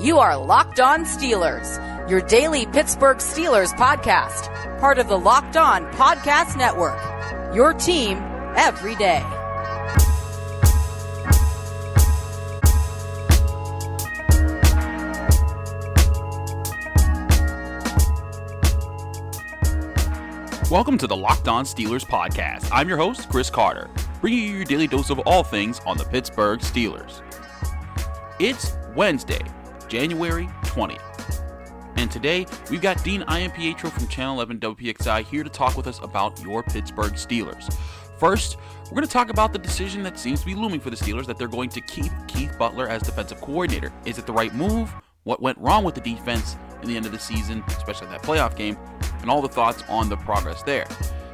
You are Locked On Steelers, your daily Pittsburgh Steelers podcast, part of the Locked On Podcast Network. Your team every day. Welcome to the Locked On Steelers podcast. I'm your host, Chris Carter, bringing you your daily dose of all things on the Pittsburgh Steelers. It's Wednesday, January 20th. And today, we've got Dean Iampietro from Channel 11 WPXI here to talk with us about your Pittsburgh Steelers. First, we're going to talk about the decision that seems to be looming for the Steelers that they're going to keep Keith Butler as defensive coordinator. Is it the right move? What went wrong with the defense in the end of the season, especially that playoff game? and all the thoughts on the progress there.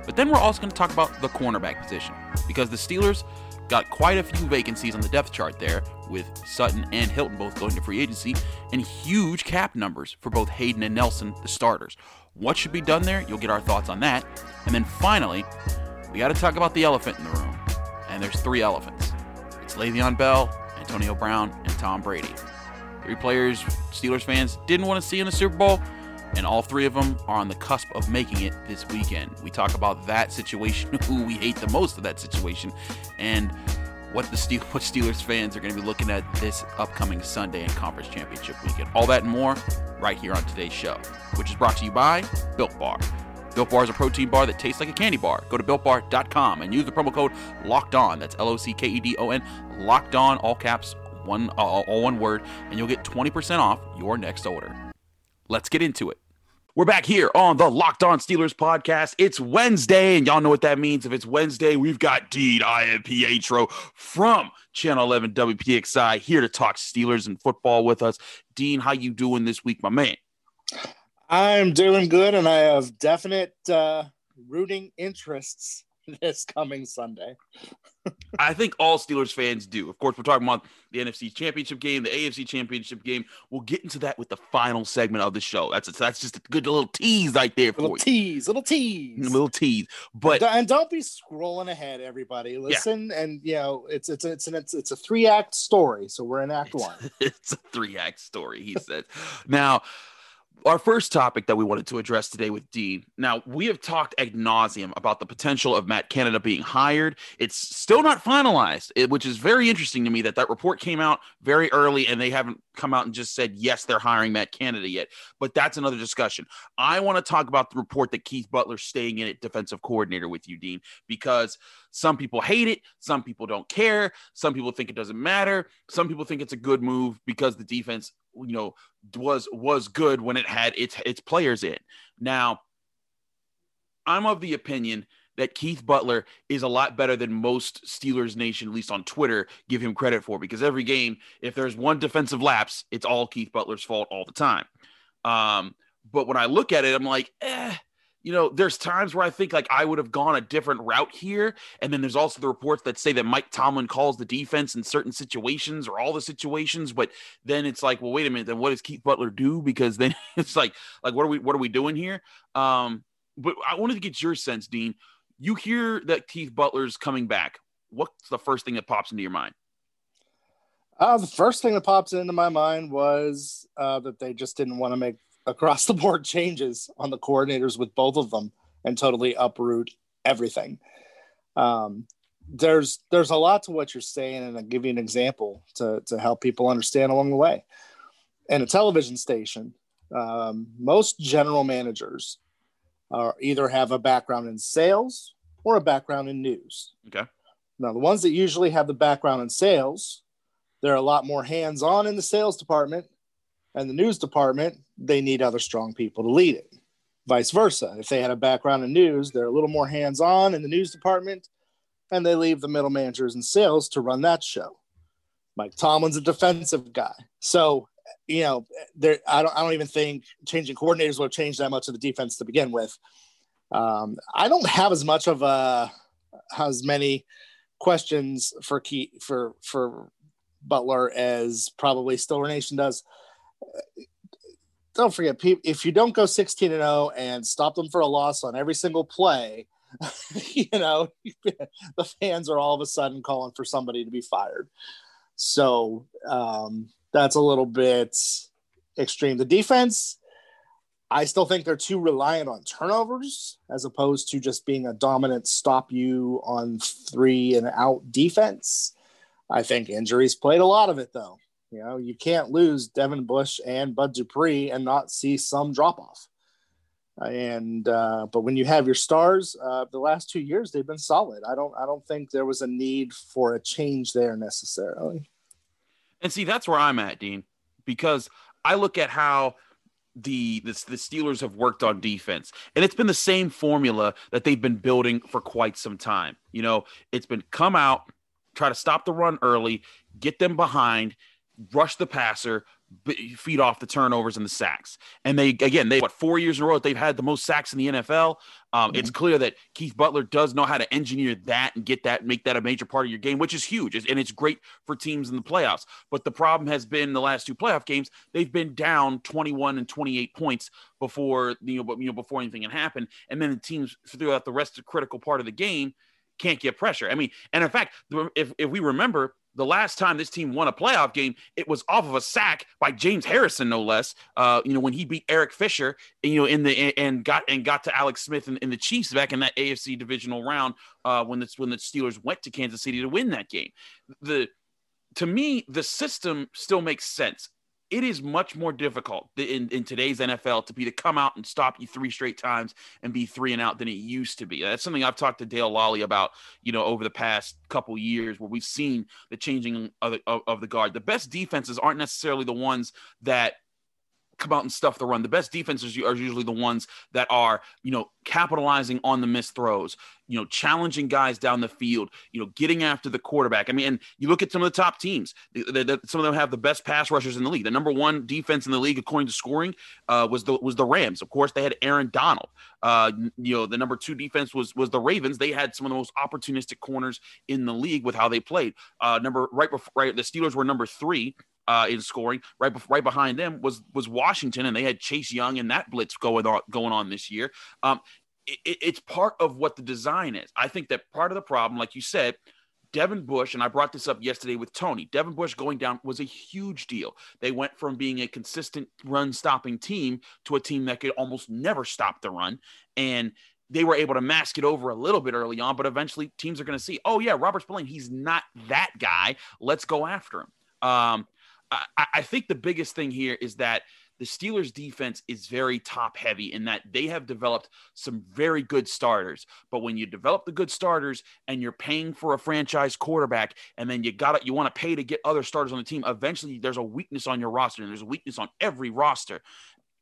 But then we're also going to talk about the cornerback position because the Steelers got quite a few vacancies on the depth chart there, with Sutton and Hilton both going to free agency, and huge cap numbers for both Haden and Nelson, the starters. What should be done there? You'll get our thoughts on that. And then finally, we got to talk about the elephant in the room. And there's three elephants it's Le'Veon Bell, Antonio Brown, and Tom Brady. Three players Steelers fans didn't want to see in the Super Bowl and all three of them are on the cusp of making it this weekend. We talk about that situation, who we hate the most of that situation, and what the Steel, what Steelers fans are going to be looking at this upcoming Sunday in Conference Championship weekend. All that and more right here on today's show, which is brought to you by Built Bar. Built Bar is a protein bar that tastes like a candy bar. Go to builtbar.com and use the promo code Locked On. That's L O C K E D O N. Locked On, all caps, one uh, all one word, and you'll get 20% off your next order. Let's get into it. We're back here on the Locked On Steelers podcast. It's Wednesday, and y'all know what that means. If it's Wednesday, we've got Dean Iampietro from Channel 11 WPXI here to talk Steelers and football with us. Dean, how you doing this week, my man? I'm doing good, and I have definite uh, rooting interests this coming Sunday. I think all Steelers fans do. Of course, we're talking about the NFC Championship game, the AFC Championship game. We'll get into that with the final segment of the show. That's a, that's just a good little tease right there for little you. tease, little tease, little tease. But and don't be scrolling ahead, everybody. Listen, yeah. and you know it's it's it's an it's, it's a three act story. So we're in Act it's, One. It's a three act story. He said. now our first topic that we wanted to address today with Dean. Now, we have talked ad nauseum about the potential of Matt Canada being hired. It's still not finalized, which is very interesting to me that that report came out very early and they haven't come out and just said, yes, they're hiring Matt Canada yet. But that's another discussion. I want to talk about the report that Keith Butler's staying in at defensive coordinator with you, Dean, because some people hate it. Some people don't care. Some people think it doesn't matter. Some people think it's a good move because the defense you know was was good when it had its its players in. Now, I'm of the opinion that Keith Butler is a lot better than most Steelers Nation, at least on Twitter, give him credit for because every game, if there's one defensive lapse, it's all Keith Butler's fault all the time. Um, but when I look at it, I'm like, eh, you know, there's times where I think like I would have gone a different route here. And then there's also the reports that say that Mike Tomlin calls the defense in certain situations or all the situations. But then it's like, well, wait a minute, then what does Keith Butler do? Because then it's like, like, what are we what are we doing here? Um, but I wanted to get your sense, Dean. You hear that Keith Butler's coming back. What's the first thing that pops into your mind? Uh, the first thing that pops into my mind was uh, that they just didn't want to make across the board changes on the coordinators with both of them and totally uproot everything. Um, there's there's a lot to what you're saying, and I'll give you an example to to help people understand along the way. In a television station, um, most general managers are either have a background in sales or a background in news. Okay. Now, the ones that usually have the background in sales, they're a lot more hands on in the sales department and the news department, they need other strong people to lead it. Vice versa. If they had a background in news, they're a little more hands on in the news department and they leave the middle managers and sales to run that show. Mike Tomlin's a defensive guy. So, you know, there I don't I don't even think changing coordinators will change that much of the defense to begin with. Um, I don't have as much of a as many questions for key for for Butler as probably Steeler Nation does don't forget, if you don't go 16 and 0 and stop them for a loss on every single play, you know, the fans are all of a sudden calling for somebody to be fired. So um, that's a little bit extreme. The defense, I still think they're too reliant on turnovers as opposed to just being a dominant stop you on three and out defense. I think injuries played a lot of it though. You know, you can't lose Devin Bush and Bud Dupree and not see some drop off. And uh, but when you have your stars, uh, the last two years they've been solid. I don't I don't think there was a need for a change there necessarily. And see, that's where I'm at, Dean, because I look at how the, the the Steelers have worked on defense, and it's been the same formula that they've been building for quite some time. You know, it's been come out, try to stop the run early, get them behind, rush the passer, feed off the turnovers and the sacks. And they again, they what four years in a row they've had the most sacks in the NFL. Um, mm-hmm. It's clear that Keith Butler does know how to engineer that and get that, make that a major part of your game, which is huge, and it's great for teams in the playoffs. But the problem has been the last two playoff games they've been down 21 and 28 points before you know, you know before anything can happen, and then the teams throughout the rest of the critical part of the game can't get pressure. I mean, and in fact, if if we remember the last time this team won a playoff game, it was off of a sack by James Harrison, no less. Uh, you know, when he beat Eric Fisher, you know, in the and got and got to Alex Smith in the Chiefs back in that AFC divisional round uh, when the when the Steelers went to Kansas City to win that game. The to me, the system still makes sense it is much more difficult in, in today's NFL to be to come out and stop you three straight times and be three and out than it used to be. That's something I've talked to Dale Lolley about, you know, over the past couple years where we've seen the changing of the, of, of the guard. The best defenses aren't necessarily the ones that come out and stuff the run. The best defenses are usually the ones that are, you know, capitalizing on the missed throws, you know, challenging guys down the field, you know, getting after the quarterback. I mean, and you look at some of the top teams, the, the, some of them have the best pass rushers in the league. The number one defense in the league, according to scoring, uh, was the was the Rams. Of course, they had Aaron Donald. Uh, you know, the number two defense was was the Ravens. They had some of the most opportunistic corners in the league with how they played. Uh, number right before right, the Steelers were number three uh, in scoring. Right, before, right behind them was was Washington, and they had Chase Young and that blitz going on going on this year. Um, it, it's part of what the design is. I think that part of the problem, like you said, Devin Bush, and I brought this up yesterday with Tony. Devin Bush going down was a huge deal. They went from being a consistent run stopping team to a team that could almost never stop the run. And they were able to mask it over a little bit early on, but eventually teams are going to see, oh, yeah, Robert Spillane, he's not that guy. Let's go after him. Um, I, I think the biggest thing here is that the Steelers defense is very top heavy in that they have developed some very good starters. But when you develop the good starters and you're paying for a franchise quarterback and then you got you want to pay to get other starters on the team, eventually there's a weakness on your roster and there's a weakness on every roster.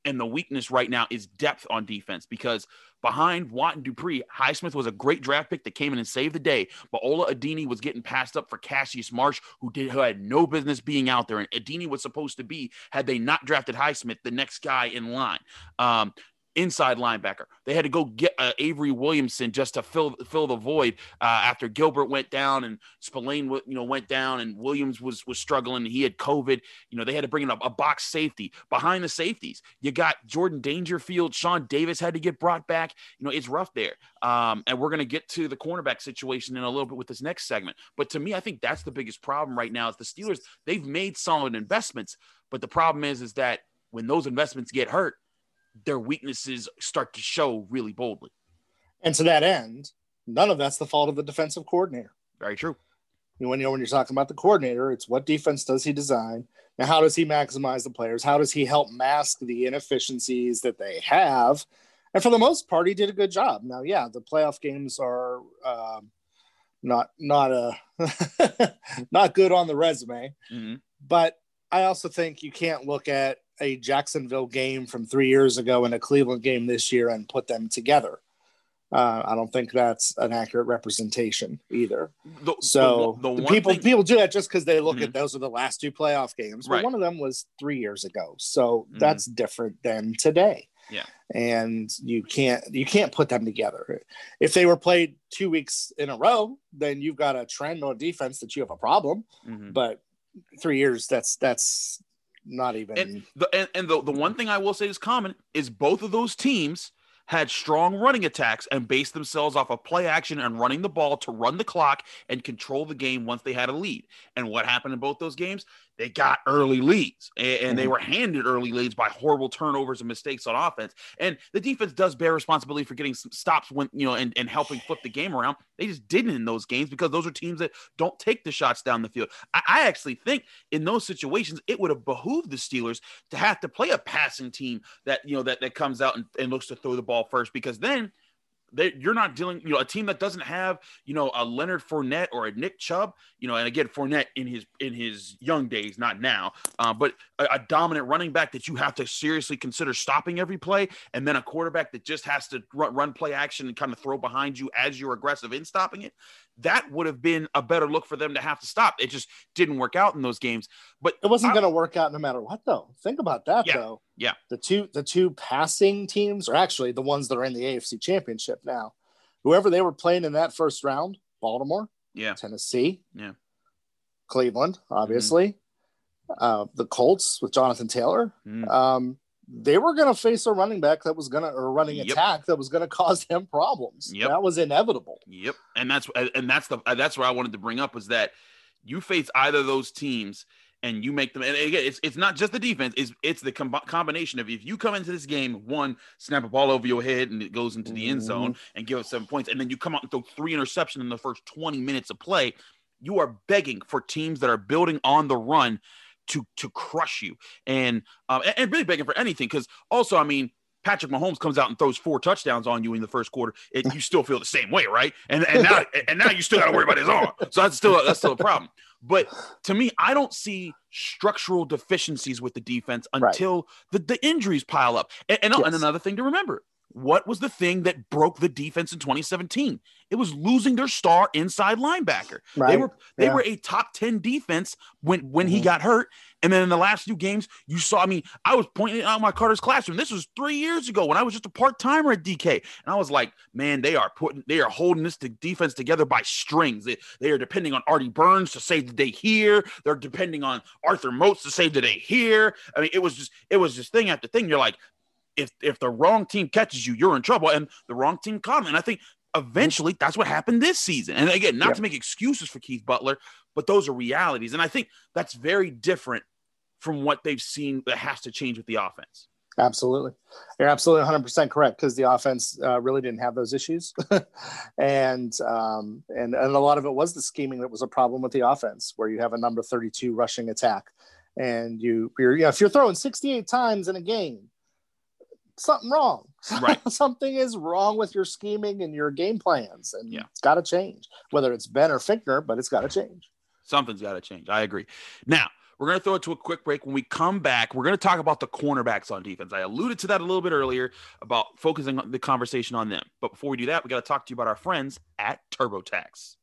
And the weakness right now is depth on defense because behind Watt and Dupree, Highsmith was a great draft pick that came in and saved the day. But Ola Adeniyi was getting passed up for Cassius Marsh, who did who had no business being out there. And Adeniyi was supposed to be, had they not drafted Highsmith, the next guy in line. Um, inside linebacker. They had to go get uh, Avery Williamson just to fill fill the void uh, after Gilbert went down and Spillane you know went down and Williams was was struggling. He had COVID. You know they had to bring in a, a box safety behind the safeties. You got Jordan Dangerfield, Sean Davis had to get brought back. You know it's rough there. Um, and we're gonna get to the cornerback situation in a little bit with this next segment. But to me, I think that's the biggest problem right now is the Steelers. They've made solid investments, but the problem is is that when those investments get hurt their weaknesses start to show really boldly. And to that end, none of that's the fault of the defensive coordinator. Very true. When you know when you're talking about the coordinator, it's what defense does he design? Now, how does he maximize the players? How does he help mask the inefficiencies that they have? And for the most part, he did a good job. Now, yeah, the playoff games are um, not not a not good on the resume, mm-hmm. but I also think you can't look at a Jacksonville game from three years ago and a Cleveland game this year and put them together. Uh, I don't think that's an accurate representation either. The, so the, the, the people thing... people do that just because they look mm-hmm. at those are the last two playoff games. But right. one of them was three years ago, so mm-hmm. that's different than today. Yeah, and you can't you can't put them together. If they were played two weeks in a row, then you've got a trend on defense that you have a problem. Mm-hmm. But three years, that's that's not even. And the and, and the, the one thing I will say is common is both of those teams had strong running attacks and based themselves off of play action and running the ball to run the clock and control the game once they had a lead. And what happened in both those games? They got early leads and, and mm-hmm. they were handed early leads by horrible turnovers and mistakes on offense. And the defense does bear responsibility for getting some stops when, you know, and, and helping flip the game around. They just didn't in those games because those are teams that don't take the shots down the field. I, I actually think in those situations, it would have behooved the Steelers to have to play a passing team that, you know, that, that comes out and, and looks to throw the ball first because then – they, you're not dealing, you know, a team that doesn't have, you know, a Leonard Fournette or a Nick Chubb, you know, and again, Fournette in his in his young days, not now, uh, but a, a, dominant running back that you have to seriously consider stopping every play, and then a quarterback that just has to run, run play action and kind of throw behind you as you're aggressive in stopping it that would have been a better look for them to have to stop. It just didn't work out in those games. But it wasn't going to work out no matter what, though. Think about that, yeah, though. Yeah. The two the two passing teams are actually the ones that are in the AFC Championship now. Whoever they were playing in that first round, Baltimore, yeah, Tennessee, yeah, Cleveland, obviously, mm-hmm. uh, the Colts with Jonathan Taylor. Mm-hmm. Um, they were going to face a running back that was going to or running yep. attack that was going to cause them problems. Yep. That was inevitable. Yep. And that's and that's the that's what I wanted to bring up was that you face either of those teams and you make them and again it's it's not just the defense it's it's the com- combination of if you come into this game one snap a ball over your head and it goes into the end zone mm-hmm. and give us seven points and then you come out and throw three interceptions in the first 20 minutes of play you are begging for teams that are building on the run to to crush you and um, and, and really begging for anything because also I mean Patrick Mahomes comes out and throws four touchdowns on you in the first quarter, it, you still feel the same way, right? And and now and now you still got to worry about his arm. So that's still that's still a problem. But to me, I don't see structural deficiencies with the defense until right. the, the injuries pile up. And, and, yes. and another thing to remember: what was the thing that broke the defense in 2017? It was losing their star inside linebacker. Right. They were they yeah. were a top 10 defense when when mm-hmm. he got hurt. And then in the last few games, you saw I mean, I was pointing out my Carter's classroom. This was three years ago when I was just a part-timer at DK. And I was like, man, they are putting they are holding this defense together by strings. They, they are depending on Artie Burns to save the day here. They're depending on Arthur Moats to save the day here. I mean, it was just it was just thing after thing. You're like, if if the wrong team catches you, you're in trouble, and the wrong team caught him. And I think eventually that's what happened this season. And again, not to make excuses for Keith Butler, but those are realities. And I think that's very different from what they've seen that has to change with the offense. Absolutely. You're absolutely 100% correct because the offense uh, really didn't have those issues. and, um, and, and a lot of it was the scheming that was a problem with the offense, where you have a number 32 rushing attack. And you, you're, you know, if you're throwing 68 times in a game, something wrong. Right. something is wrong with your scheming and your game plans, and yeah. it's got to change. Whether it's Ben or Fichtner, but it's got to change. Something's got to change. I agree. Now we're going to throw it to a quick break. When we come back, we're going to talk about the cornerbacks on defense. I alluded to that a little bit earlier about focusing the conversation on them. But before we do that, we got to talk to you about our friends at TurboTax.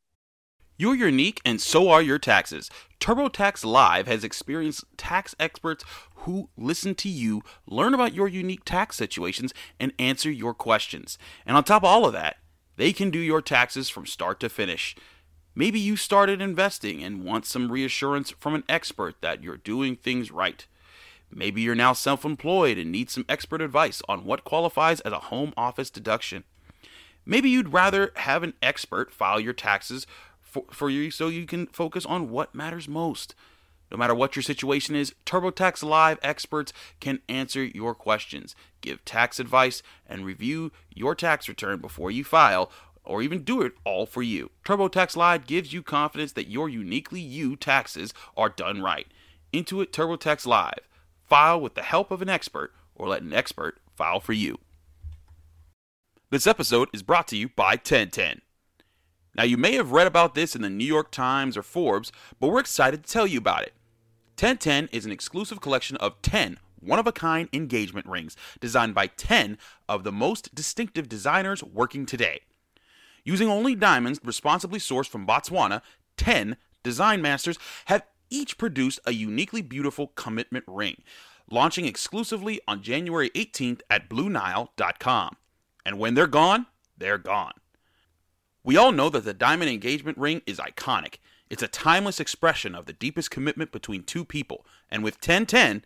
You're unique, and so are your taxes. TurboTax Live has experienced tax experts who listen to you, learn about your unique tax situations, and answer your questions. And on top of all of that, they can do your taxes from start to finish. Maybe you started investing and want some reassurance from an expert that you're doing things right. Maybe you're now self employed and need some expert advice on what qualifies as a home office deduction. Maybe you'd rather have an expert file your taxes for, for you so you can focus on what matters most. No matter what your situation is, TurboTax Live experts can answer your questions, give tax advice, and review your tax return before you file or even do it all for you. TurboTax Live gives you confidence that your uniquely you taxes are done right. Intuit TurboTax Live. File with the help of an expert or let an expert file for you. This episode is brought to you by 1010. Now, you may have read about this in the New York Times or Forbes, but we're excited to tell you about it. 1010 is an exclusive collection of 10 one of a kind engagement rings designed by 10 of the most distinctive designers working today. Using only diamonds responsibly sourced from Botswana, 10 design masters have each produced a uniquely beautiful commitment ring, launching exclusively on January 18th at BlueNile.com. And when they're gone, they're gone. We all know that the diamond engagement ring is iconic. It's a timeless expression of the deepest commitment between two people, and with 1010,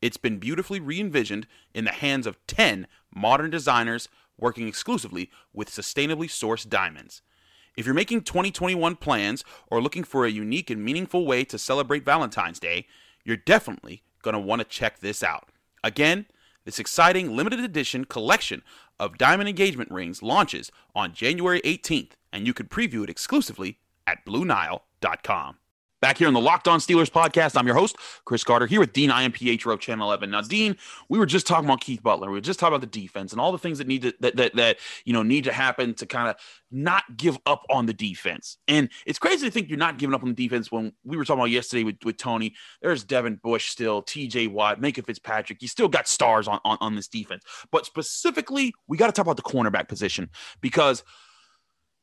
it's been beautifully re envisioned in the hands of 10 modern designers working exclusively with sustainably sourced diamonds. If you're making 2021 plans or looking for a unique and meaningful way to celebrate Valentine's Day, You're definitely going to want to check this out. Again, this exciting limited edition collection of diamond engagement rings launches on January 18th, and you can preview it exclusively at BlueNile.com. Back here on the Locked On Steelers podcast, I'm your host, Chris Carter, here with Dean Iampietro Channel 11. Now, Dean, we were just talking about Keith Butler. We were just talking about the defense and all the things that need to that that, that you know need to happen to kind of not give up on the defense. And it's crazy to think you're not giving up on the defense when we were talking about yesterday with, with Tony. There's Devin Bush still, TJ Watt, Minkah Fitzpatrick. You still got stars on, on, on this defense. But specifically, we got to talk about the cornerback position because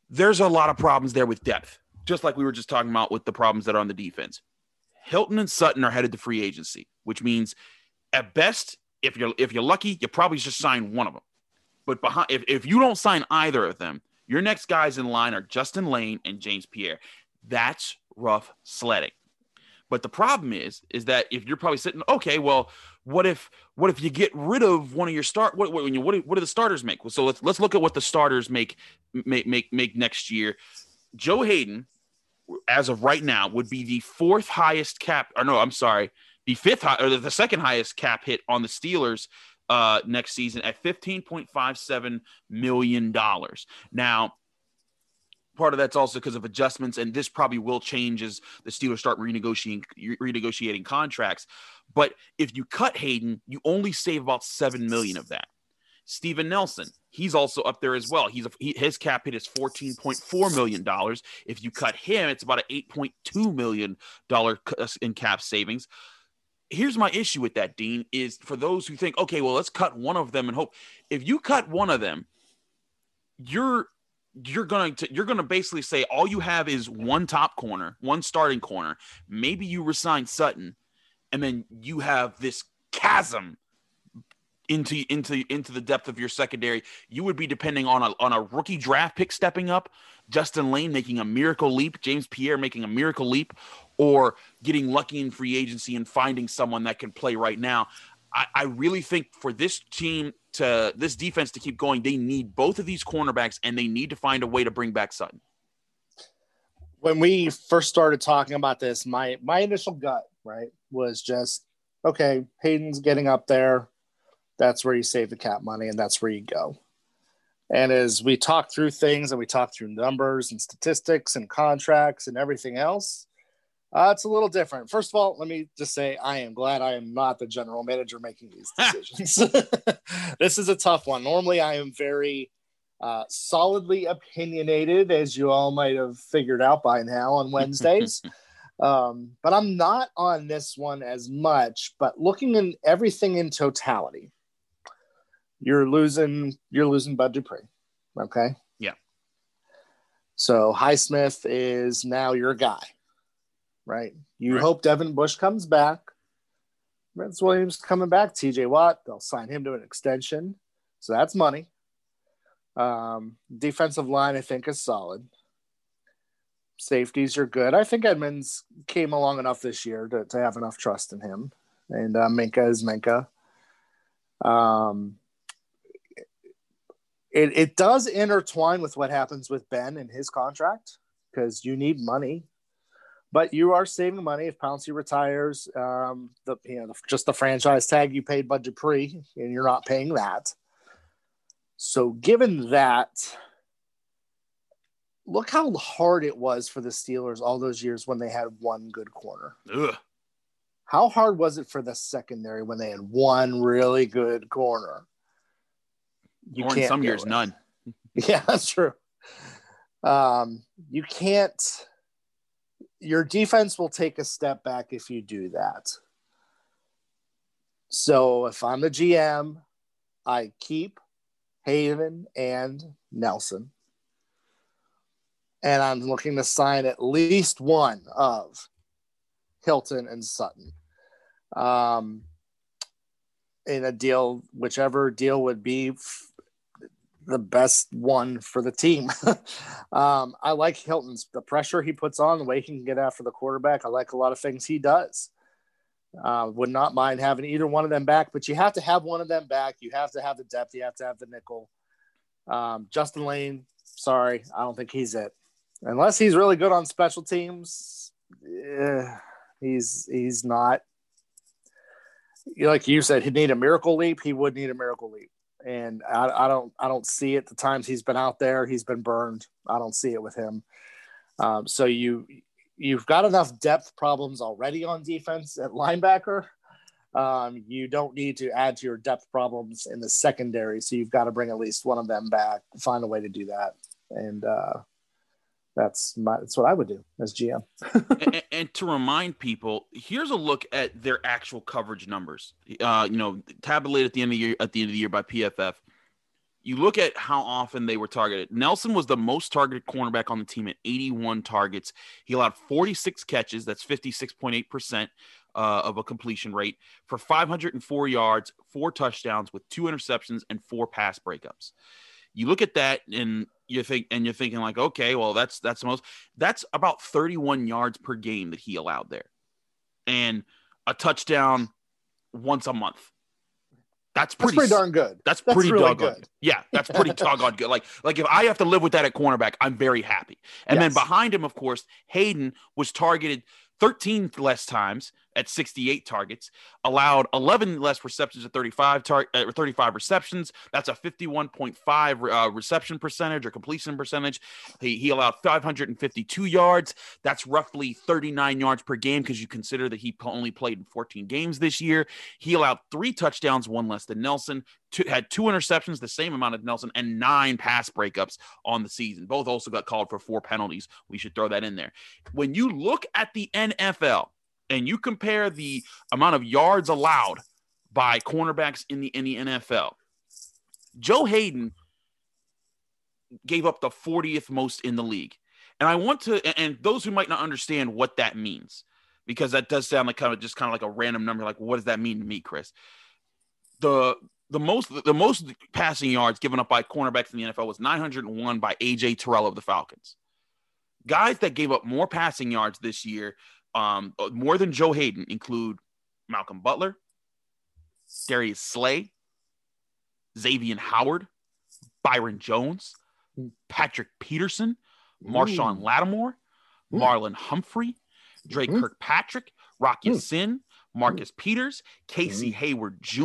there's a lot of problems there with depth just like we were just talking about with the problems that are on the defense. Hilton and Sutton are headed to free agency, which means at best, if you're if you're lucky, you probably just sign one of them. But behind if, if you don't sign either of them, your next guys in line are Justin Layne and James Pierre. That's rough sledding. But the problem is, is that if you're probably sitting, okay, well, what if what if you get rid of one of your start? What what, what, do, what do the starters make? So let's let's look at what the starters make make make make next year. Joe Haden, as of right now, would be the fourth highest cap, or no, I'm sorry, the fifth high, or the second highest cap hit on the Steelers uh, next season at $15.57 million. Now, part of that's also because of adjustments, and this probably will change as the Steelers start renegotiating renegotiating contracts. But if you cut Haden, you only save about seven million of that. Steven Nelson, he's also up there as well. He's a, he, his cap hit is fourteen point four million dollars. If you cut him, it's about an eight point two million dollar uh, in cap savings. Here's my issue with that, Dean. Is for those who think, okay, well, let's cut one of them and hope. If you cut one of them, you're you're going to you're going to basically say all you have is one top corner, one starting corner. Maybe you resign Sutton, and then you have this chasm into into into the depth of your secondary, you would be depending on a on a rookie draft pick stepping up, Justin Layne making a miracle leap, James Pierre making a miracle leap, or getting lucky in free agency and finding someone that can play right now. I, I really think for this team to this defense to keep going, they need both of these cornerbacks and they need to find a way to bring back Sutton. When we first started talking about this, my my initial gut, right, was just okay, Haden's getting up there that's where you save the cap money and that's where you go. And as we talk through things and we talk through numbers and statistics and contracts and everything else, uh, it's a little different. First of all, let me just say I am glad I am not the general manager making these decisions. this is a tough one. Normally, I am very uh, solidly opinionated, as you all might have figured out by now on Wednesdays. um, but I'm not on this one as much. But looking in everything in totality, you're losing you're losing Bud Dupree. Okay. Yeah. So Highsmith is now your guy, right? You right. hope Devin Bush comes back. Vince Williams coming back. TJ Watt, they'll sign him to an extension. So that's money. Um, defensive line, I think, is solid. Safeties are good. I think Edmonds came along enough this year to, to have enough trust in him. And uh, Minkah is Minkah. Um, it, it does intertwine with what happens with Ben and his contract because you need money, but you are saving money if Pouncey retires. Um, the you know just the franchise tag you paid Bud Dupree, and you're not paying that. So, given that, look how hard it was for the Steelers all those years when they had one good corner. Ugh. How hard was it for the secondary when they had one really good corner? you or in some years it. none. Yeah, that's true. Um, you can't. Your defense will take a step back if you do that. So if I'm the GM, I keep Haden and Nelson. And I'm looking to sign at least one of Hilton and Sutton. Um, in a deal, whichever deal would be the best one for the team. um, I like Hilton's the pressure he puts on, the way he can get after the quarterback. I like a lot of things he does. Uh, would not mind having either one of them back, but you have to have one of them back. You have to have the depth. You have to have the nickel. Um, Justin Layne, sorry, I don't think he's it. Unless he's really good on special teams, eh, he's he's not like you said, he'd need a miracle leap. He would need a miracle leap, and I, I don't I don't see it. The times he's been out there, he's been burned. I don't see it with him. Um, so you you've got enough depth problems already on defense at linebacker. Um, you don't need to add to your depth problems in the secondary. So you've got to bring at least one of them back. Find a way to do that, and uh, that's my that's what I would do as GM. and, and, to remind people, here's a look at their actual coverage numbers. Uh, you know, tabulated at the end of the year at the end of the year by PFF. You look at how often they were targeted. Nelson was the most targeted cornerback on the team at 81 targets. He allowed 46 catches. That's 56.8 percent uh, of a completion rate for 504 yards, four touchdowns with two interceptions and four pass breakups. You look at that and you think and you're thinking like okay well that's that's the most that's about 31 yards per game that he allowed there. And a touchdown once a month. That's pretty, that's pretty darn good. that's, that's pretty really doggone good. yeah that's pretty doggone good. Like like if i have to live with that at cornerback i'm very happy. And yes. then behind him of course Haden was targeted 13 less times at 68 targets, allowed 11 less receptions at 35 tar- uh, 35 receptions. That's a 51.5 uh, reception percentage or completion percentage. He, he allowed 552 yards. That's roughly 39 yards per game because you consider that he only played in 14 games this year. He allowed three touchdowns, one less than Nelson. Two, had two interceptions, the same amount of Nelson, and nine pass breakups on the season. Both also got called for four penalties. We should throw that in there. When you look at the NFL, and you compare the amount of yards allowed by cornerbacks in the in the NFL, Joe Haden gave up the 40th most in the league. And I want to and those who might not understand what that means because that does sound like kind of just kind of like a random number like what does that mean to me, Chris? The the most the most passing yards given up by cornerbacks in the NFL was 901 by AJ Terrell of the Falcons. Guys that gave up more passing yards this year um, uh, more than Joe Haden include Malcolm Butler, Darius Slay, Xavier Howard, Byron Jones, Patrick Peterson, Marshon Lattimore, Marlon Humphrey, Dre Kirkpatrick, Rock Ya-Sin, Marcus Peters, Casey Hayward Jr.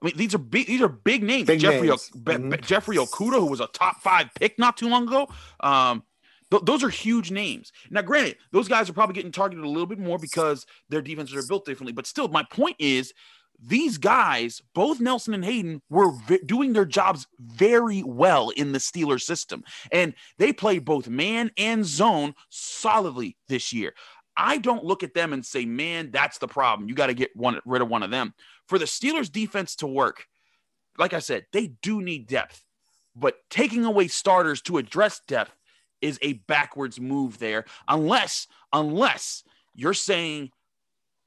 I mean, these are big. These are big names. Big Jeffrey names. O- mm-hmm. Jeffrey Okudah, who was a top five pick not too long ago. Um, Th- those are huge names. Now, granted, those guys are probably getting targeted a little bit more because their defenses are built differently. But still, my point is these guys, both Nelson and Haden, were v- doing their jobs very well in the Steelers system. And they played both man and zone solidly this year. I don't look at them and say, man, that's the problem. You got to get one, rid of one of them. For the Steelers defense to work, like I said, they do need depth. But taking away starters to address depth is a backwards move there unless unless you're saying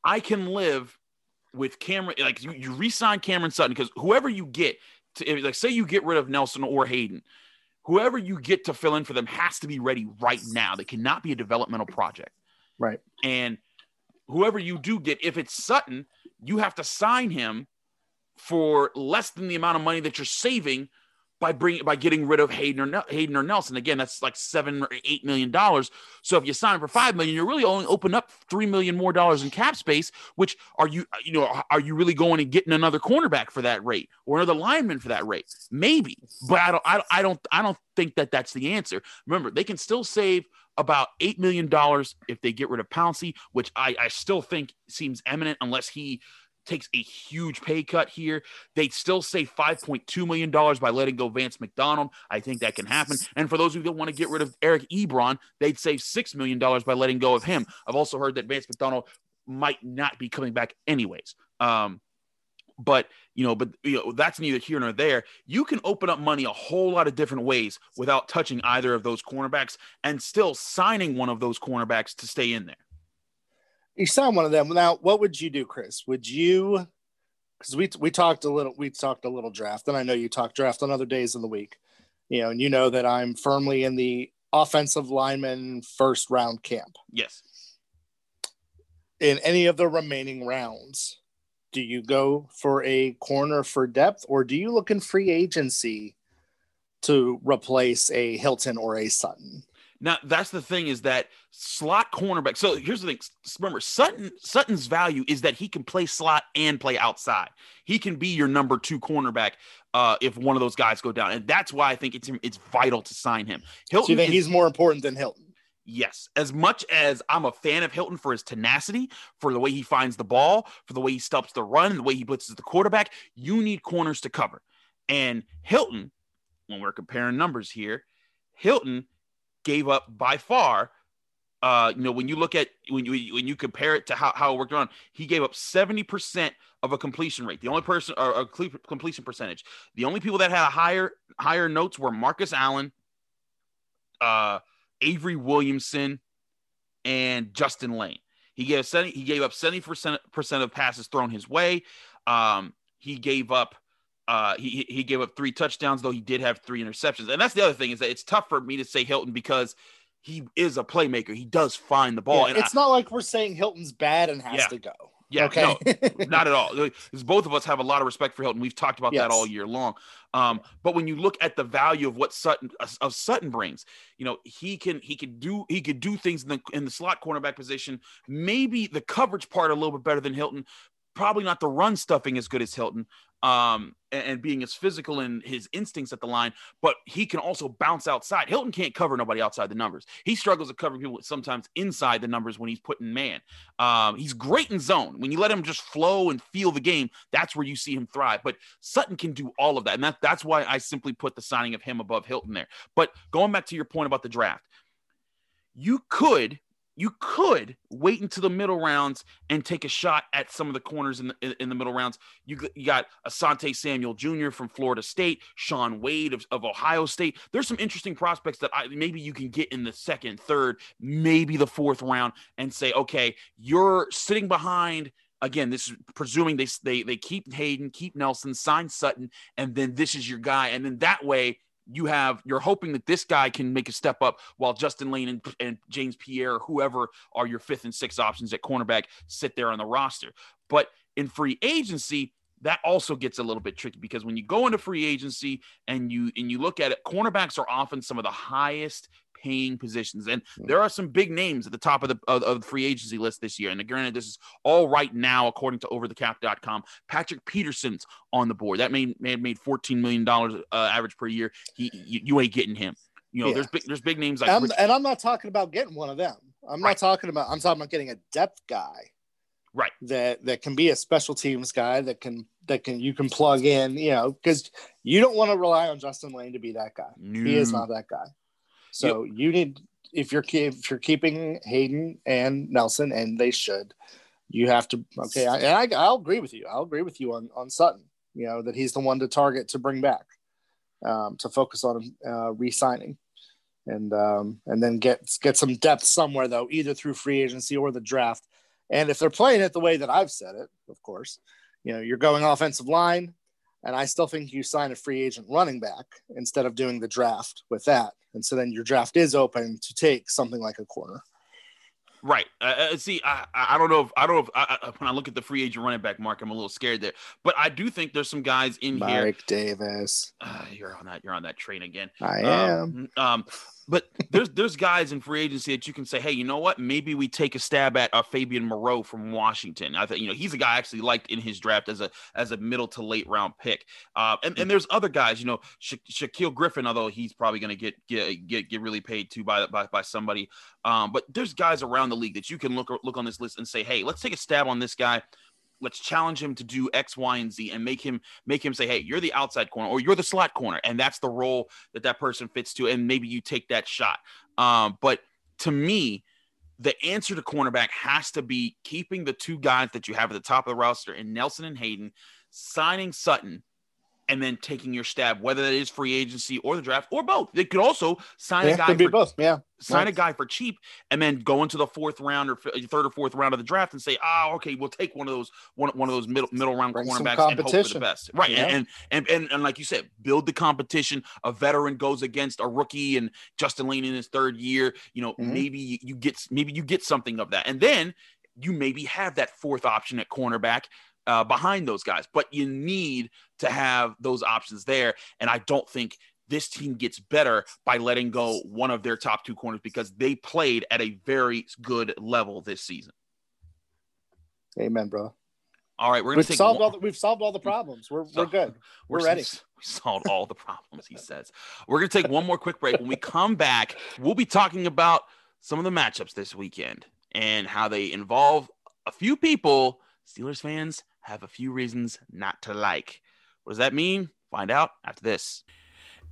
I can live with Cameron like you, you re-sign Cameron Sutton because whoever you get to like say you get rid of Nelson or Haden whoever you get to fill in for them has to be ready right now. They cannot be a developmental project. Right. And whoever you do get if it's Sutton you have to sign him for less than the amount of money that you're saving by bringing by getting rid of Haden or Haden or Nelson. Again, that's like seven or eight million dollars. So if you sign for five million, you're really only open up three million more dollars in cap space. Which are you you know are you really going and getting another cornerback for that rate or another lineman for that rate? Maybe, but I don't I, I don't I don't think that that's the answer. Remember, they can still save about $8 million if they get rid of Pouncey, which I, I still think seems eminent unless he takes a huge pay cut here. They'd still save $5.2 million by letting go Vance McDonald. I think that can happen. And for those who don't want to get rid of Eric Ebron, they'd save $6 million by letting go of him. I've also heard that Vance McDonald might not be coming back anyways. Um, but you know, but you know, that's neither here nor there. You can open up money a whole lot of different ways without touching either of those cornerbacks and still signing one of those cornerbacks to stay in there you sign one of them. Now, what would you do, Chris? Would you? Because we we talked a little, we talked a little draft, and I know you talk draft on other days in the week. You know, and you know that I'm firmly in the offensive lineman first round camp. Yes. In any of the remaining rounds, do you go for a corner for depth, or do you look in free agency to replace a Hilton or a Sutton? Now that's the thing is that slot cornerback. So here's the thing. Remember, Sutton Sutton's value is that he can play slot and play outside. He can be your number two cornerback uh, if one of those guys go down, and that's why I think it's it's vital to sign him. Hilton. So you think is, he's more important than Hilton? Yes. As much as I'm a fan of Hilton for his tenacity, for the way he finds the ball, for the way he stops the run, and the way he blitzes the quarterback, you need corners to cover. And Hilton, when we're comparing numbers here, Hilton gave up by far. Uh, you know, when you look at when you when you compare it to how, how it worked on, he gave up 70% of a completion rate. The only person or a completion percentage. The only people that had a higher higher notes were Marcus Allen, uh, Avery Williamson, and Justin Lane. He gave 70, he gave up 70% of passes thrown his way. Um, he gave up uh, he he gave up three touchdowns, though he did have three interceptions. And that's the other thing is that it's tough for me to say Hilton because he is a playmaker. He does find the ball. Yeah, it's I, not like we're saying Hilton's bad and has yeah. to go. Yeah, okay. no, not at all. Because both of us have a lot of respect for Hilton. We've talked about yes. that all year long. Um, but when you look at the value of what Sutton of Sutton brings, you know he can he can do he could do things in the in the slot cornerback position. Maybe the coverage part a little bit better than Hilton. Probably not the run stuffing as good as Hilton, um, and, and, being as physical in his instincts at the line, but he can also bounce outside. Hilton can't cover nobody outside the numbers. He struggles at covering people sometimes inside the numbers when he's putting man. Um, he's great in zone. When you let him just flow and feel the game, that's where you see him thrive. But Sutton can do all of that. And that, that's why I simply put the signing of him above Hilton there. But going back to your point about the draft, you could you could wait until the middle rounds and take a shot at some of the corners in the, in the middle rounds. You, you got Asante Samuel Jr. from Florida State, Shaun Wade of, of Ohio State. There's some interesting prospects that I, maybe you can get in the second, third, maybe the fourth round and say, okay, you're sitting behind – again, this is presuming they they they keep Haden, keep Nelson, sign Sutton, and then this is your guy, and then that way you have you're hoping that this guy can make a step up while Justin Layne and, and James Pierre, whoever are your fifth and sixth options at cornerback, sit there on the roster. But in free agency, that also gets a little bit tricky because when you go into free agency and you and you look at it, cornerbacks are often some of the highest paying positions. And hmm. there are some big names at the top of the of, of the free agency list this year. And granted, this is all right now, according to overthecap.com. Patrick Peterson's on the board. That made may made $14 million uh, average per year. He you, you, ain't getting him. You know, yeah. there's big there's big names like and, and I'm not talking about getting one of them. I'm right. not talking about I'm talking about getting a depth guy. Right. That that can be a special teams guy that can that can you can plug in, you know, because you don't want to rely on Justin Layne to be that guy. No. He is not that guy. So yep. you need if you're if you're keeping Haden and Nelson, and they should, you have to. Okay, I, and I, I'll agree with you. I'll agree with you on on Sutton. You know that he's the one to target to bring back, um, to focus on uh, re-signing, and um, and then get get some depth somewhere though, either through free agency or the draft. And if they're playing it the way that I've said it, of course, you know you're going offensive line, and I still think you sign a free agent running back instead of doing the draft with that and so then your draft is open to take something like a corner. Right. Uh, uh see, I, I don't know if I don't know if I, when I look at the free agent running back mark, I'm a little scared there. But I do think there's some guys in Mike here. Mike Davis. Uh, you're on that. You're on that train again. I am. Um, um, but there's there's guys in free agency that you can say, hey, you know what? Maybe we take a stab at uh, Fabian Moreau from Washington. I think you know he's a guy I actually liked in his draft as a as a middle to late round pick. Uh, and, and there's other guys, you know, Sha- Shaquill Griffin, although he's probably going to get get get get really paid too by by by somebody. Um, but there's guys around the league that you can look look on this list and say, hey, let's take a stab on this guy let's challenge him to do X, Y, and Z, and make him make him say, "Hey, you're the outside corner, or you're the slot corner," and that's the role that that person fits to, and maybe you take that shot. Um, but to me, the answer to cornerback has to be keeping the two guys that you have at the top of the roster in Nelson and Haden, signing Sutton, and then taking your stab, whether that is free agency or the draft or both. They could also sign yeah, a guy for, both. Yeah, sign a guy for cheap and then go into the fourth round or third or fourth round of the draft and say, "Oh, okay, we'll take one of those one, one of those middle middle round Bring cornerbacks and hope for the best." Right, yeah. and, and and and like you said, build the competition. A veteran goes against a rookie, and Justin Layne in his third year. You know, mm-hmm. maybe you get maybe you get something of that, and then you maybe have that fourth option at cornerback uh, behind those guys. But you need to have those options there. And I don't think this team gets better by letting go one of their top two corners because they played at a very good level this season. Amen, bro. All right, we're We've gonna take solved one- all the, we've solved all the problems. We're we're good. We're We're ready. We solved all the problems, he says. We're going to take one more quick break. When we come back, we'll be talking about some of the matchups this weekend and how they involve a few people Steelers fans have a few reasons not to like. What does that mean? Find out after this.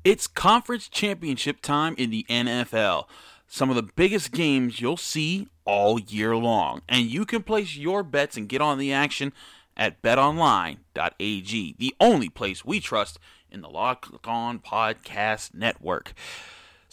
It's conference championship time in the NFL. Some of the biggest games you'll see all year long. And you can place your bets and get on the action at betonline.ag, the only place we trust in the Locked On Podcast Network.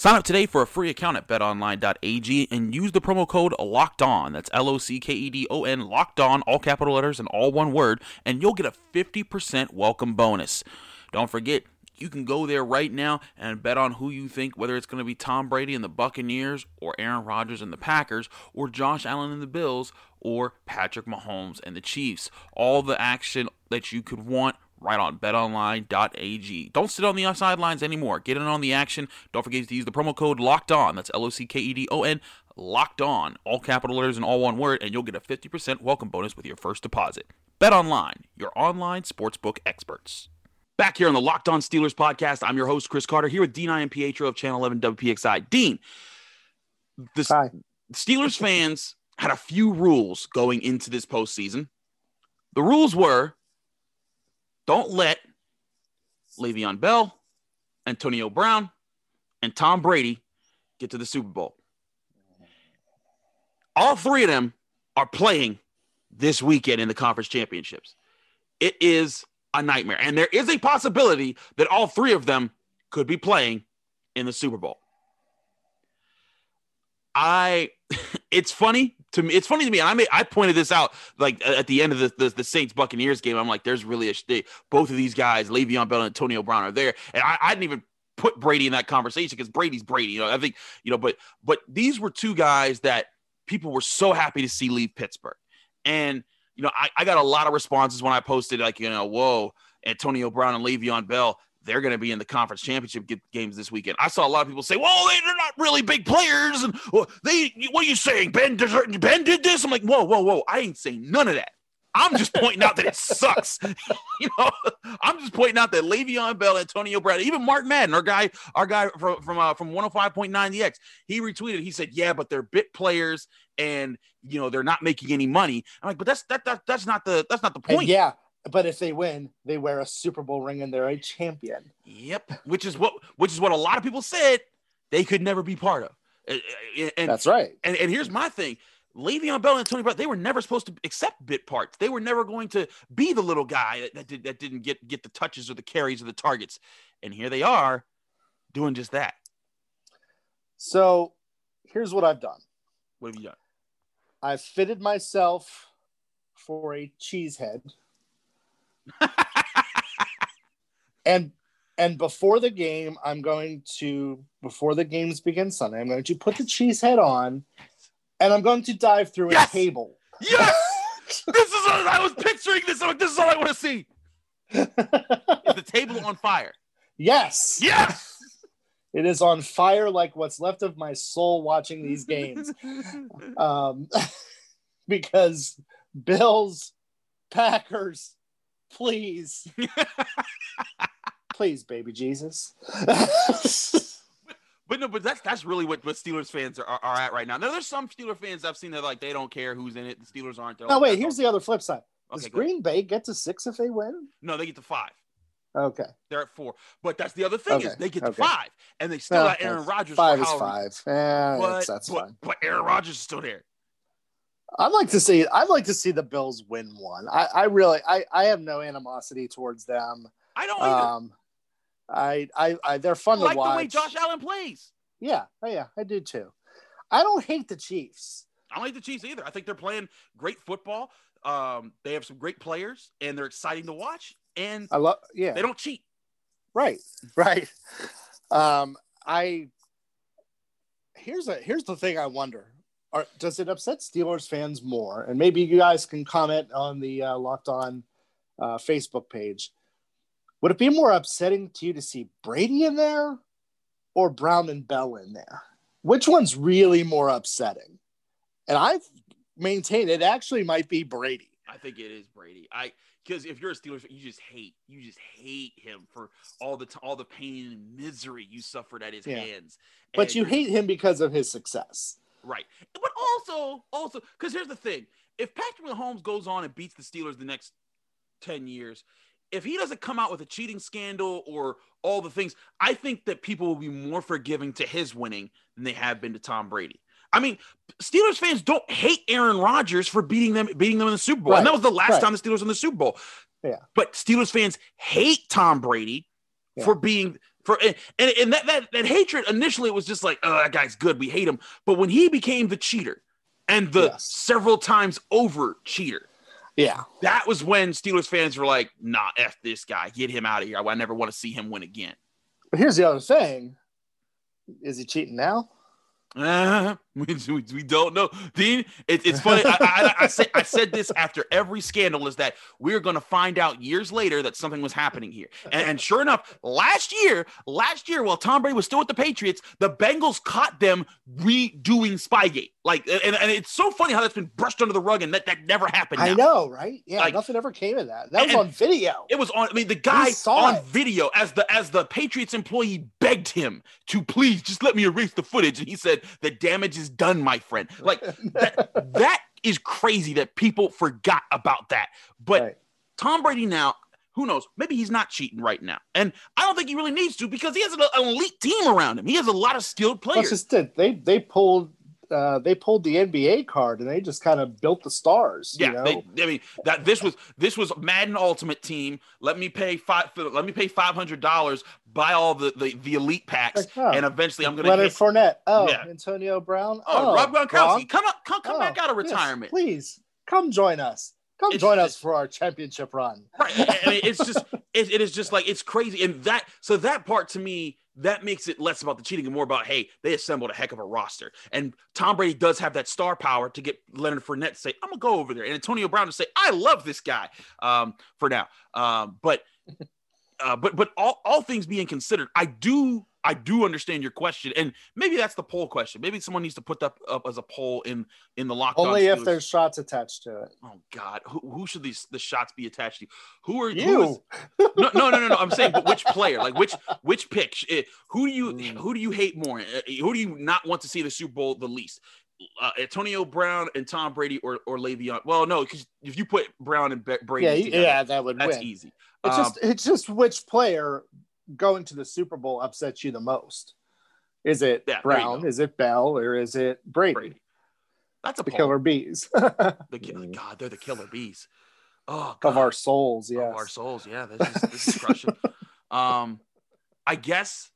Sign up today for a free account at betonline.ag and use the promo code locked on. That's L O C K E D O N, locked on, all capital letters and all one word, and you'll get a 50% welcome bonus. Don't forget, you can go there right now and bet on who you think, whether it's going to be Tom Brady and the Buccaneers, or Aaron Rodgers and the Packers, or Josh Allen and the Bills, or Patrick Mahomes and the Chiefs. All the action that you could want right on betonline.ag. Don't sit on the sidelines anymore. Get in on the action. Don't forget to use the promo code locked on. That's L O C K E D O N, locked on. All capital letters and all one word, and you'll get a 50% welcome bonus with your first deposit. Bet online, your online sportsbook experts. Back here on the Locked On Steelers podcast, I'm your host, Chris Carter, here with Dean Iampietro of Channel 11 WPXI. Dean, the Hi. Steelers fans had a few rules going into this postseason. The rules were don't let Le'Veon Bell, Antonio Brown, and Tom Brady get to the Super Bowl. All three of them are playing this weekend in the conference championships. It is a nightmare. And there is a possibility that all three of them could be playing in the Super Bowl. I it's funny to me. It's funny to me. And I I pointed this out like at the end of the, the, the Saints Buccaneers game. I'm like, there's really a both of these guys, Le'Veon Bell and Antonio Brown, are there, and I, I didn't even put Brady in that conversation because Brady's Brady. You know, I think you know, but but these were two guys that people were so happy to see leave Pittsburgh, and you know, I, I got a lot of responses when I posted like, you know, whoa, Antonio Brown and Le'Veon Bell they're going to be in the conference championship games this weekend. I saw a lot of people say, "Well, they, they're not really big players," and well, they. What are you saying? Ben Ben did this. I'm like, whoa, whoa, whoa! I ain't saying none of that. I'm just pointing out that it sucks. you know, I'm just pointing out that Le'Veon Bell, Antonio Brown, even Mark Madden, our guy, our guy from from uh, from 105.9 the X, he retweeted. He said, "Yeah, but they're bit players, and you know they're not making any money." I'm like, but that's that, that that's not the that's not the And point. yeah, but if they win, they wear a Super Bowl ring and they're a champion. Yep, which is what which is what a lot of people said they could never be part of. And and, That's right. and, and here's my thing. Le'Veon Bell and Tony Brown, they were never supposed to accept bit parts. They were never going to be the little guy that, that, did, that didn't get, get the touches or the carries or the targets. And here they are doing just that. So here's what I've done. What have you done? I've fitted myself for a cheese head. And and before the game, I'm going to before the games begin Sunday, I'm going to put the cheese head on and I'm going to dive through Yes! a table. Yes! this is what I was picturing this. I'm like, this is all I want to see. Is the table on fire? yes. Yes! It is on fire like what's left of my soul watching these games. um, because Bills, Packers, please, please, baby Jesus. But no, but that's that's really what, what Steelers fans are, are, at right now. Now, there's some Steeler fans I've seen that like they don't care who's in it. The Steelers aren't. They're no, like, wait. Here's the other flip side. Does Okay. Green Bay get to six if they win? no, they get to five. Okay, They're at four. But that's the other thing is they get to okay. five, and they still got Aaron Rodgers. Five is five. Eh, But, that's, that's but, fine. but Aaron Rodgers is still there. I'd like to see. I'd like to see the Bills win one. I, I really. I, I have no animosity towards them. I don't either. Um, I, I, I they're fun I like to watch. the way Josh Allen plays. Yeah, oh, yeah, I do too. I don't hate the Chiefs. I don't like the Chiefs either. I think they're playing great football. Um, they have some great players, and they're exciting to watch. And I love. Yeah, they don't cheat. Right, right. Um, I here's a here's the thing I wonder: Are, does it upset Steelers fans more? And maybe you guys can comment on the uh, Locked On uh, Facebook page. Would it be more upsetting to you to see Brady in there or Brown and Bell in there? Which one's really more upsetting? And I've maintained it actually might be Brady. I think it is Brady. I because if you're a Steelers, you just hate you just hate him for all the t- all the pain and misery you suffered at his Yeah. hands. But And- you hate him because of his success. right, but also also because here's the thing: if Patrick Mahomes goes on and beats the Steelers the next ten years, if he doesn't come out with a cheating scandal or all the things, I think that people will be more forgiving to his winning than they have been to Tom Brady. I mean, Steelers fans don't hate Aaron Rodgers for beating them, beating them in the Super Bowl, and that was the last right. time the Steelers were in the Super Bowl. Yeah. But Steelers fans hate Tom Brady Yeah. for being for and, and and that that that hatred initially was just like, oh, that guy's good, we hate him. But when he became the cheater and the Yes. several times over cheater, Yeah. that was when Steelers fans were like, nah, F this guy, get him out of here. I never want to see him win again. But here's the other thing. Is he cheating now? Uh, we, we, we don't know. Dean, it, it's funny. I, I, I, said, I said this after every scandal is that we're going to find out years later that something was happening here. And, and sure enough, last year, last year, while Tom Brady was still with the Patriots, the Bengals caught them redoing Spygate. Like, and, and it's so funny how that's been brushed under the rug and that, that never happened. I know, right? Yeah, Like- nothing ever came of that. That was on video. It was on. I mean, the guy saw on it. video as the as the Patriots employee begged him to please just let me erase the footage, and he said, "The damage is done, my friend." Like that. that is crazy that people forgot about that. But Right. Tom Brady now, who knows? Maybe he's not cheating right now, and I don't think he really needs to because he has an, elite team around him. He has a lot of skilled That's players. just it. They they pulled uh, they pulled the NBA card and they just kind of built the stars. Yeah, you know? they, I mean that this was this was Madden Ultimate Team. Let me pay five. Let me pay five hundred dollars. Buy all the, the the elite packs, Like, and eventually I'm gonna. Leonard hit- Fournette. Oh, Yeah. Antonio Brown. oh, Rob Gronkowski, Gronk. come up, come come Oh, back out of yes, retirement. please come join us. Come It's join just- us for our championship run. Right. I mean, it's just it, it is just like it's crazy, and that so that part to me that makes it less about the cheating and more about hey they assembled a heck of a roster, and Tom Brady does have that star power to get Leonard Fournette to say I'm gonna go over there, and Antonio Brown to say I love this guy. Um, for now, um, but uh, but but all all things being considered, I do. I do understand your question, and maybe that's the poll question. Maybe someone needs to put that up as a poll in in the lockdown. Only if there's shots attached to it. Oh God, who, who should these the shots be attached to? Who are You. is- no, no, no, no, no. I'm saying, but which player? Like which which pick? Eh, Who do you Mm. who do you hate more? Eh, Who do you not want to see the Super Bowl the least? Uh, Antonio Brown and Tom Brady or or Le'Veon? Well, no, because if you put Brown and Brady, Yeah, together, yeah, that would that's win. easy. It's Um, just it's just which player going to the Super Bowl upsets you the most. Is it Yeah, Brown? Is it Bell? Or is it Brady? Brady. That's a The poll. killer bees The ki- Mm. God, they're the killer bees. Oh God. of our souls. Yeah. Of our souls. Yeah, this is, this is crushing. um, I guess.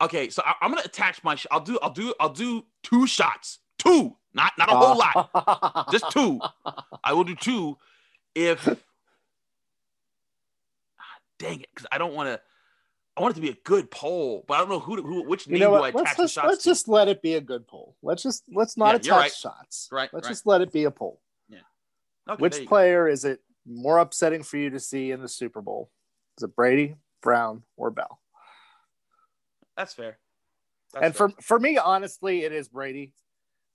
Okay, so I, I'm gonna attach my. Sh- I'll do. I'll do. I'll do two shots. Two, not not a whole lot. lot. Just two. I will do two. If. Dang it, because I don't want to. I want it to be a good poll, but I don't know who. to- who which You name know do I what? attach Let's, the shots let's to? just let it be a good poll. Let's just let's not Yeah, attach right. shots. Right, Let's right. just let it be a poll. Okay, Which you go. player is it more upsetting for you to see in the Super Bowl? Is it Brady, Brown, or Bell? That's fair. That's and fair. for for me, honestly, it is Brady.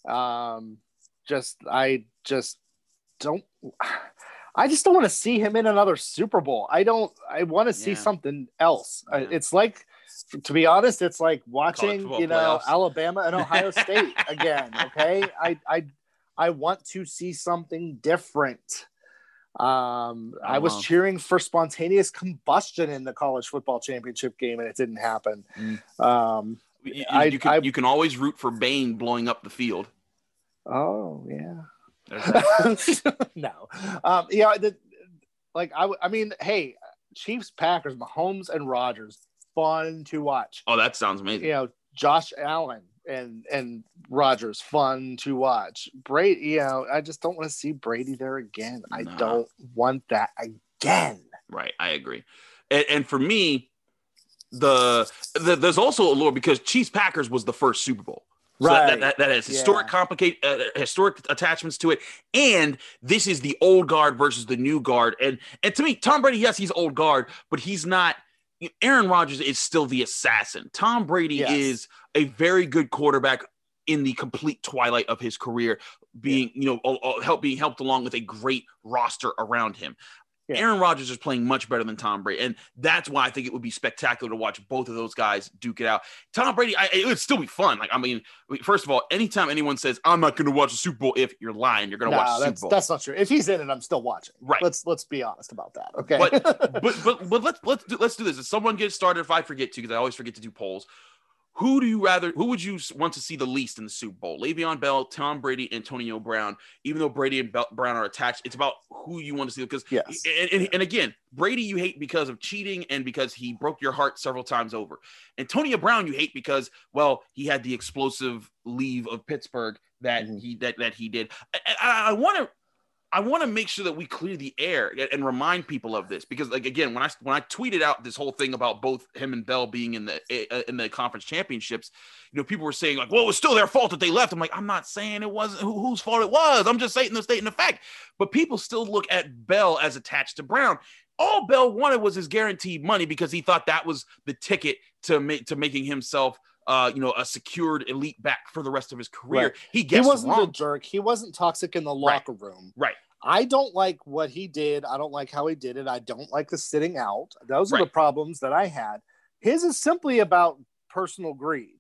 Um, just I just don't. I just don't want to see him in another Super Bowl. I don't. I want to see Yeah. something else. Yeah. It's like, to be honest, it's like watching you know playoffs. Alabama and Ohio State again. Okay, I I I want to see something different. Um, I was Uh-huh. cheering for spontaneous combustion in the college football championship game, and it didn't happen. Mm. Um, you, you- I- you can, I- you can always root for Bane blowing up the field. oh yeah. No. Um, yeah, the, like I mean, hey, Chiefs, Packers, Mahomes, and Rodgers, fun to watch. oh, that sounds amazing. You know, Josh Allen and and Rodgers, fun to watch. Brady, you know, I just don't want to see Brady there again. I Nah. don't want that again. Right, I agree. And, and for me, the, the there's also a lure because Chiefs Packers was the first Super Bowl. So Right. that, that, that has historic Yeah. complicate uh, historic attachments to it, and this is the old guard versus the new guard. And and to me, Tom Brady, yes, he's old guard, but he's not. Aaron Rodgers is still the assassin. Tom Brady Yes. is a very good quarterback in the complete twilight of his career, being you know help being helped along with a great roster around him. Yeah. Aaron Rodgers is playing much better than Tom Brady, and that's why I think it would be spectacular to watch both of those guys duke it out. Tom Brady, I, it would still be fun. Like I mean, first of all, anytime anyone says I'm not going to watch the Super Bowl, if you're lying, you're going to No, watch the Super that's Bowl. that's not true. If he's in it, I'm still watching. Right. Let's let's be honest about that. Okay. But but but but let's let's do let's do this. If someone gets started, if I forget to, because I always forget to do polls. Who do you rather? Who would you want to see the least in the Super Bowl? Le'Veon Bell, Tom Brady, Antonio Brown. Even though Brady and Bell, Brown are attached, it's about who you want to see. Because Yes. and, and, and again, Brady you hate because of cheating and because he broke your heart several times over. Antonio Brown you hate because well he had the explosive leave of Pittsburgh that Mhm. he that that he did. I- I, I want to I want to make sure that we clear the air and, remind people of this because, like, again, when I when I tweeted out this whole thing about both him and Bell being in the uh, in the conference championships, you know, people were saying like, "Well, it was still their fault that they left." I'm like, I'm not saying it wasn't who, whose fault it was. I'm just stating the stating the fact. But people still look at Bell as attached to Brown. All Bell wanted was his guaranteed money because he thought that was the ticket to make to making himself. Uh, you know, a secured elite back for the rest of his career. Right. He he gets wasn't wrong. a jerk. He wasn't toxic in the Right. locker room. Right. I don't like what he did. I don't like how he did it. I don't like the sitting out. Those are the problems that I had. His is simply about personal greed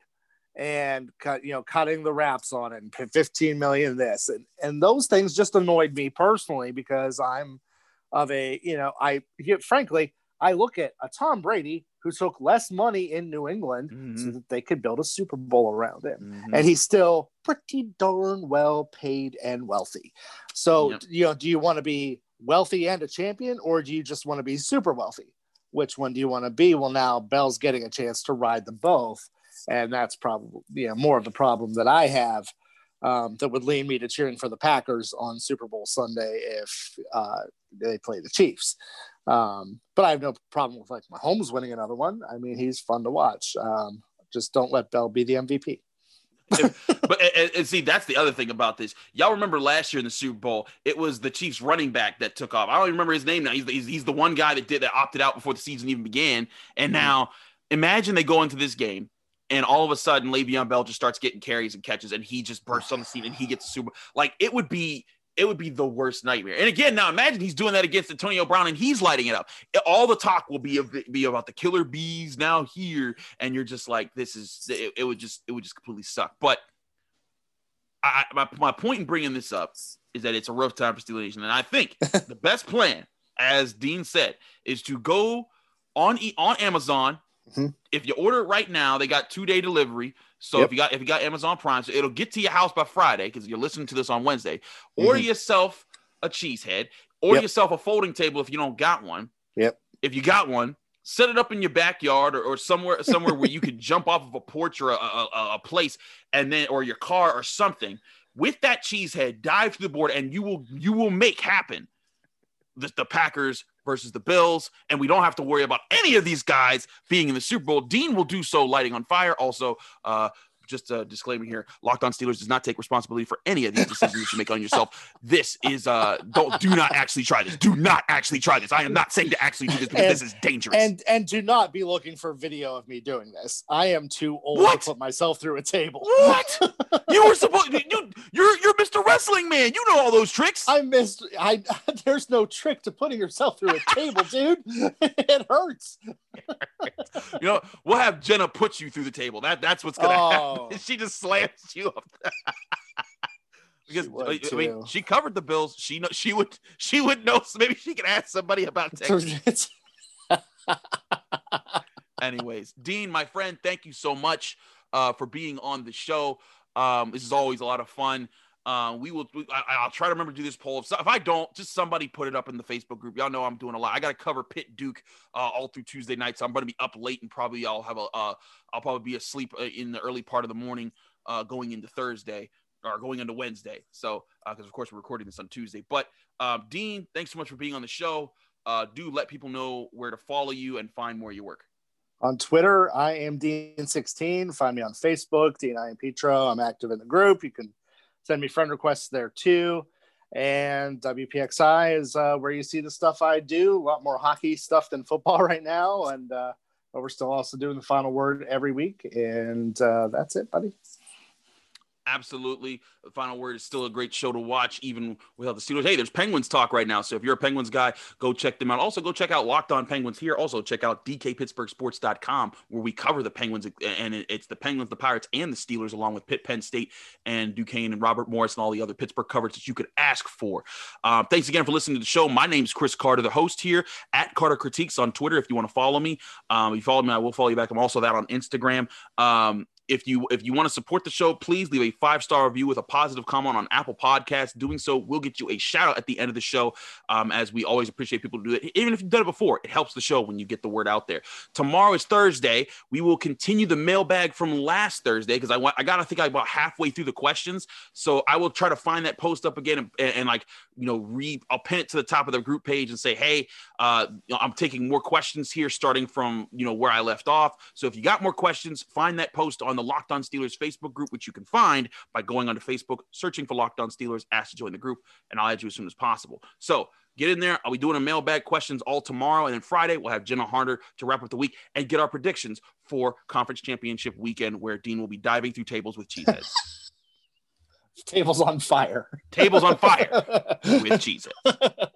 and cut, you know, cutting the wraps on it and 15 million this and and those things just annoyed me personally because I'm of a, you know, I frankly, I look at a Tom Brady who took less money in New England so Mhm. that they could build a Super Bowl around him Mhm. and he's still pretty darn well paid and wealthy. So, Yep. you know, do you want to be wealthy and a champion, or do you just want to be super wealthy? Which one do you want to be? Well, now Bell's getting a chance to ride them both, and that's probably you know more of the problem that I have. Um, that would lead me to cheering for the Packers on Super Bowl Sunday if uh, they play the Chiefs. Um, but I have no problem with like Mahomes winning another one. I mean, he's fun to watch. Um, just don't let Bell be the MVP. but and, and see, that's the other thing about this. Y'all remember last year in the Super Bowl, it was the Chiefs running back that took off. I don't even remember his name now. He's, he's, he's the one guy that did that opted out before the season even began. And Mm-hmm. now imagine they go into this game and all of a sudden Le'Veon Bell just starts getting carries and catches and he just bursts on the scene and he gets the Super like it would be it would be the worst nightmare. And again, now imagine he's doing that against Antonio Brown and he's lighting it up. All the talk will be of, be about the killer bees now here, and you're just like, this is it, it would just it would just completely suck. But I, my, my point in bringing this up is that it's a rough time for Steeler Nation, and I think the best plan, as Dean said, is to go on E- on Amazon. Mhm. If you order it right now, they got two day delivery. So Yep. if you got if you got Amazon Prime, so it'll get to your house by Friday because you're listening to this on Wednesday. Order yourself a cheesehead. Order Yep. yourself a folding table if you don't got one. Yep. If you got one, set it up in your backyard or, or somewhere somewhere where you could jump off of a porch or a, a, a- a place and then or your car or something with that cheese head dive to the board and you will you will make happen the, the packers versus the bills and we don't have to worry about any of these guys being in the super bowl. Dean will do so lighting on fire. Also uh just a disclaimer here locked on steelers does not take responsibility for any of these decisions you make on yourself this is uh don't do not actually try this do not actually try this i am not saying to actually do this because And- this is dangerous And and do not be looking for video of me doing this. I am too old What? to put myself through a table. what you were supposed you you're you're mr wrestling man you know all those tricks I missed. I there's no trick to putting yourself through a table, dude. it hurts. You know, we'll have Jenna put you through the table. That that's what's gonna Oh. happen. She just slams you up. because I I mean, she covered the bills. She know she would she would know. So maybe she could ask somebody about Texas. Anyways, Dean, my friend, thank you so much uh, for being on the show. Um, this is always a lot of fun. Uh, we will. we- I, I'll try to remember to do this poll. If, if I don't, just somebody put it up in the Facebook group. Y'all know I'm doing a lot. I got to cover Pitt Duke uh, all through Tuesday night, so I'm going to be up late and probably I'll have a. Uh, I'll probably be asleep uh, in the early part of the morning, uh, going into Thursday or going into Wednesday. So, because of course we're recording this on Tuesday. But um, Dean, thanks so much for being on the show. Uh, do let people know where to follow you and find more of your work. On Twitter, I am Dean16. Find me on Facebook, Dean Iampietro. I'm active in the group. You can send me friend requests there too. And WPXI is uh, where you see the stuff I do. A lot more hockey stuff than football right now. And uh, but we're still also doing the final word every week. And uh, that's it, buddy. Absolutely. The final word is still a great show to watch, even without the Steelers. Hey, there's Penguins talk right now. So if you're a Penguins guy, go check them out. Also, go check out Locked On Penguins here. Also, check out DKPittsburghSports.com, where we cover the Penguins, and it's the Penguins, the Pirates, and the Steelers, along with Pitt, Penn State, and Duquesne, and Robert Morris, and all the other Pittsburgh coverage that you could ask for. Um, thanks again for listening to the show. My name's Chris Carter, the host here at Carter Critiques on Twitter. If you want to follow me, um, if you follow me, I will follow you back. I'm also that on Instagram. Um, if you if you want to support the show, please leave a five star review with a positive comment on Apple Podcasts. Doing so will get you a shout out at the end of the show, um, as we always appreciate people to do it. Even if you've done it before, it helps the show when you get the word out there. Tomorrow is Thursday. We will continue the mailbag from last Thursday because I want I got to think I about halfway through the questions, so I will try to find that post up again and, and, and like you know read. I'll pin it to the top of the group page and say, hey, uh, I'm taking more questions here, starting from you know where I left off. So if you got more questions, find that post on the Locked On Steelers Facebook group, which you can find by going onto Facebook, searching for Locked On Steelers, ask to join the group, and I'll add you as soon as possible. So get in there. I'll be doing a mailbag questions all tomorrow. And then Friday, we'll have Jenna Harder to wrap up the week and get our predictions for conference championship weekend, where Dean will be diving through tables with cheeseheads. tables on fire. Tables on fire with cheeseheads.